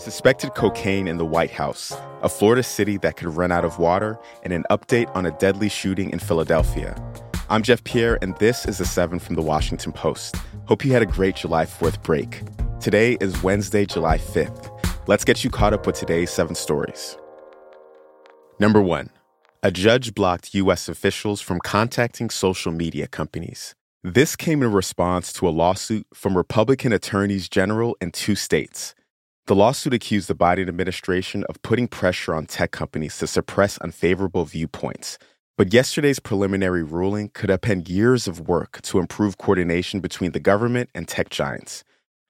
Suspected cocaine in the White House, a Florida city that could run out of water, and an update on a deadly shooting in Philadelphia. I'm Jeff Pierre, and this is the 7 from the Washington Post. Hope you had a great July 4th break. Today is Wednesday, July 5th. Let's get you caught up with today's seven stories. Number one, a judge blocked U.S. officials from contacting social media companies. This came in response to a lawsuit from Republican attorneys general in two states. The lawsuit accused the Biden administration of putting pressure on tech companies to suppress unfavorable viewpoints. But yesterday's preliminary ruling could append years of work to improve coordination between the government and tech giants.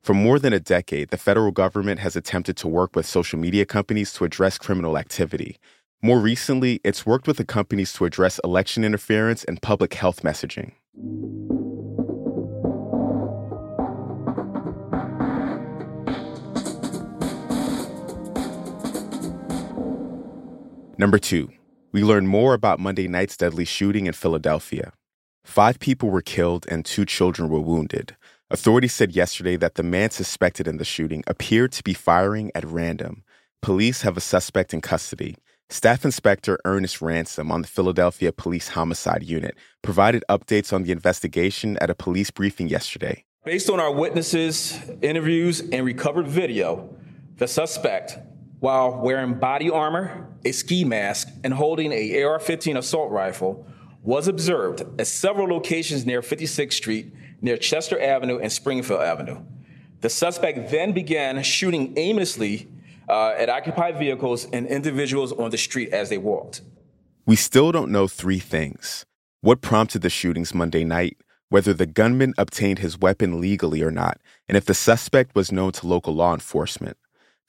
For more than a decade, the federal government has attempted to work with social media companies to address criminal activity. More recently, it's worked with the companies to address election interference and public health messaging. Number two, we learn more about Monday night's deadly shooting in Philadelphia. Five people were killed and two children were wounded. Authorities said yesterday that the man suspected in the shooting appeared to be firing at random. Police have a suspect in custody. Staff Inspector Ernest Ransom on the Philadelphia Police Homicide Unit provided updates on the investigation at a police briefing yesterday. Based on our witnesses, interviews, and recovered video, the suspect, while wearing body armor, a ski mask, and holding a AR-15 assault rifle, was observed at several locations near 56th Street, near Chester Avenue and Springfield Avenue. The suspect then began shooting aimlessly uh, at occupied vehicles and individuals on the street as they walked. We still don't know three things what prompted the shootings Monday night, whether the gunman obtained his weapon legally or not, and if the suspect was known to local law enforcement.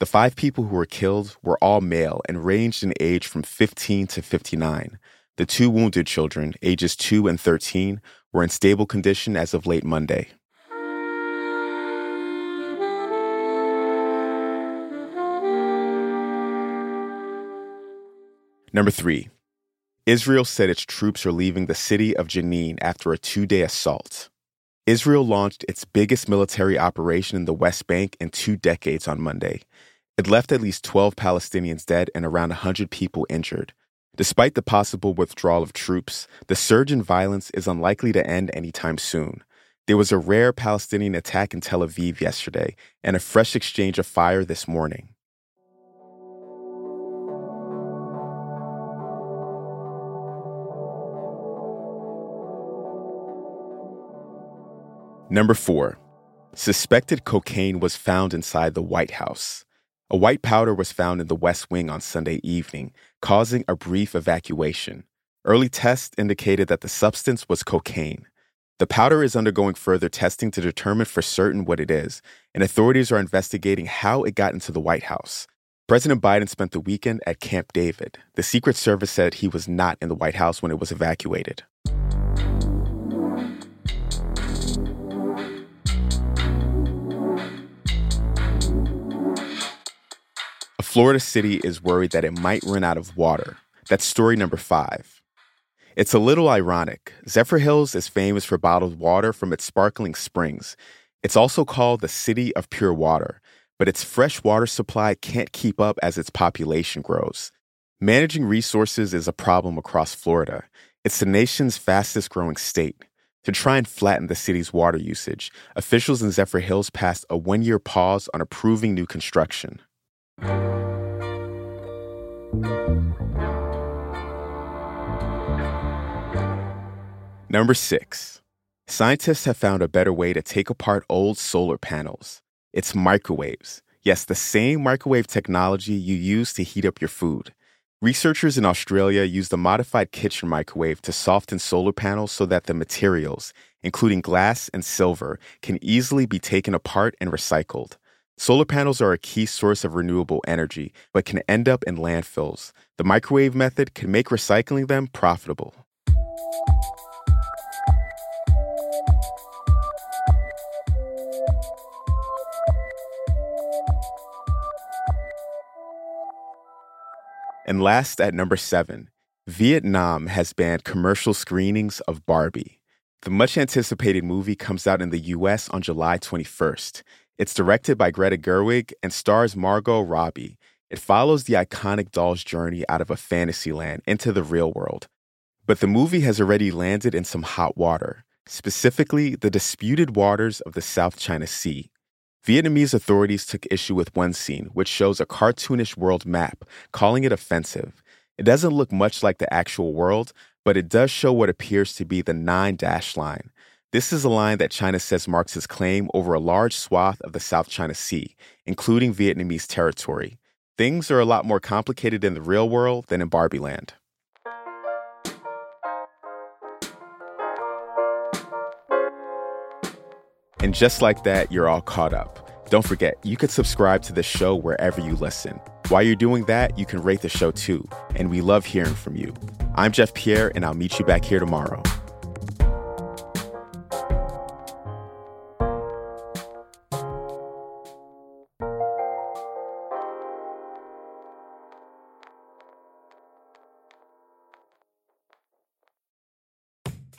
The five people who were killed were all male and ranged in age from 15 to 59. The two wounded children, ages 2 and 13, were in stable condition as of late Monday. Number three, Israel said its troops are leaving the city of Jenin after a two day assault. Israel launched its biggest military operation in the West Bank in two decades on Monday, it left at least 12 Palestinians dead and around 100 people injured. Despite the possible withdrawal of troops, the surge in violence is unlikely to end anytime soon. There was a rare Palestinian attack in Tel Aviv yesterday and a fresh exchange of fire this morning. Number four, suspected cocaine was found inside the White House. A white powder was found in the West Wing on Sunday evening, causing a brief evacuation. Early tests indicated that the substance was cocaine. The powder is undergoing further testing to determine for certain what it is, and authorities are investigating how it got into the White House. President Biden spent the weekend at Camp David. The Secret Service said he was not in the White House when it was evacuated. Florida City is worried that it might run out of water. That's story number five. It's a little ironic. Zephyrhills is famous for bottled water from its sparkling springs. It's also called the City of Pure Water, but its fresh water supply can't keep up as its population grows. Managing resources is a problem across Florida. It's the nation's fastest growing state. To try and flatten the city's water usage, officials in Zephyrhills passed a one year pause on approving new construction. Number six, scientists have found a better way to take apart old solar panels. It's microwaves. Yes, the same microwave technology you use to heat up your food. Researchers in Australia used a modified kitchen microwave to soften solar panels so that the materials, including glass and silver, can easily be taken apart and recycled. Solar panels are a key source of renewable energy, but can end up in landfills. The microwave method can make recycling them profitable. And last at number seven, Vietnam has banned commercial screenings of Barbie. The much anticipated movie comes out in the US on July 21st. It's directed by Greta Gerwig and stars Margot Robbie. It follows the iconic doll's journey out of a fantasy land into the real world. But the movie has already landed in some hot water, specifically the disputed waters of the South China Sea. Vietnamese authorities took issue with one scene, which shows a cartoonish world map, calling it offensive. It doesn't look much like the actual world, but it does show what appears to be the nine dash line. This is a line that China says marks its claim over a large swath of the South China Sea, including Vietnamese territory. Things are a lot more complicated in the real world than in Barbie Land. And just like that, you're all caught up. Don't forget, you can subscribe to the show wherever you listen. While you're doing that, you can rate the show too, and we love hearing from you. I'm Jeff Pierre, and I'll meet you back here tomorrow.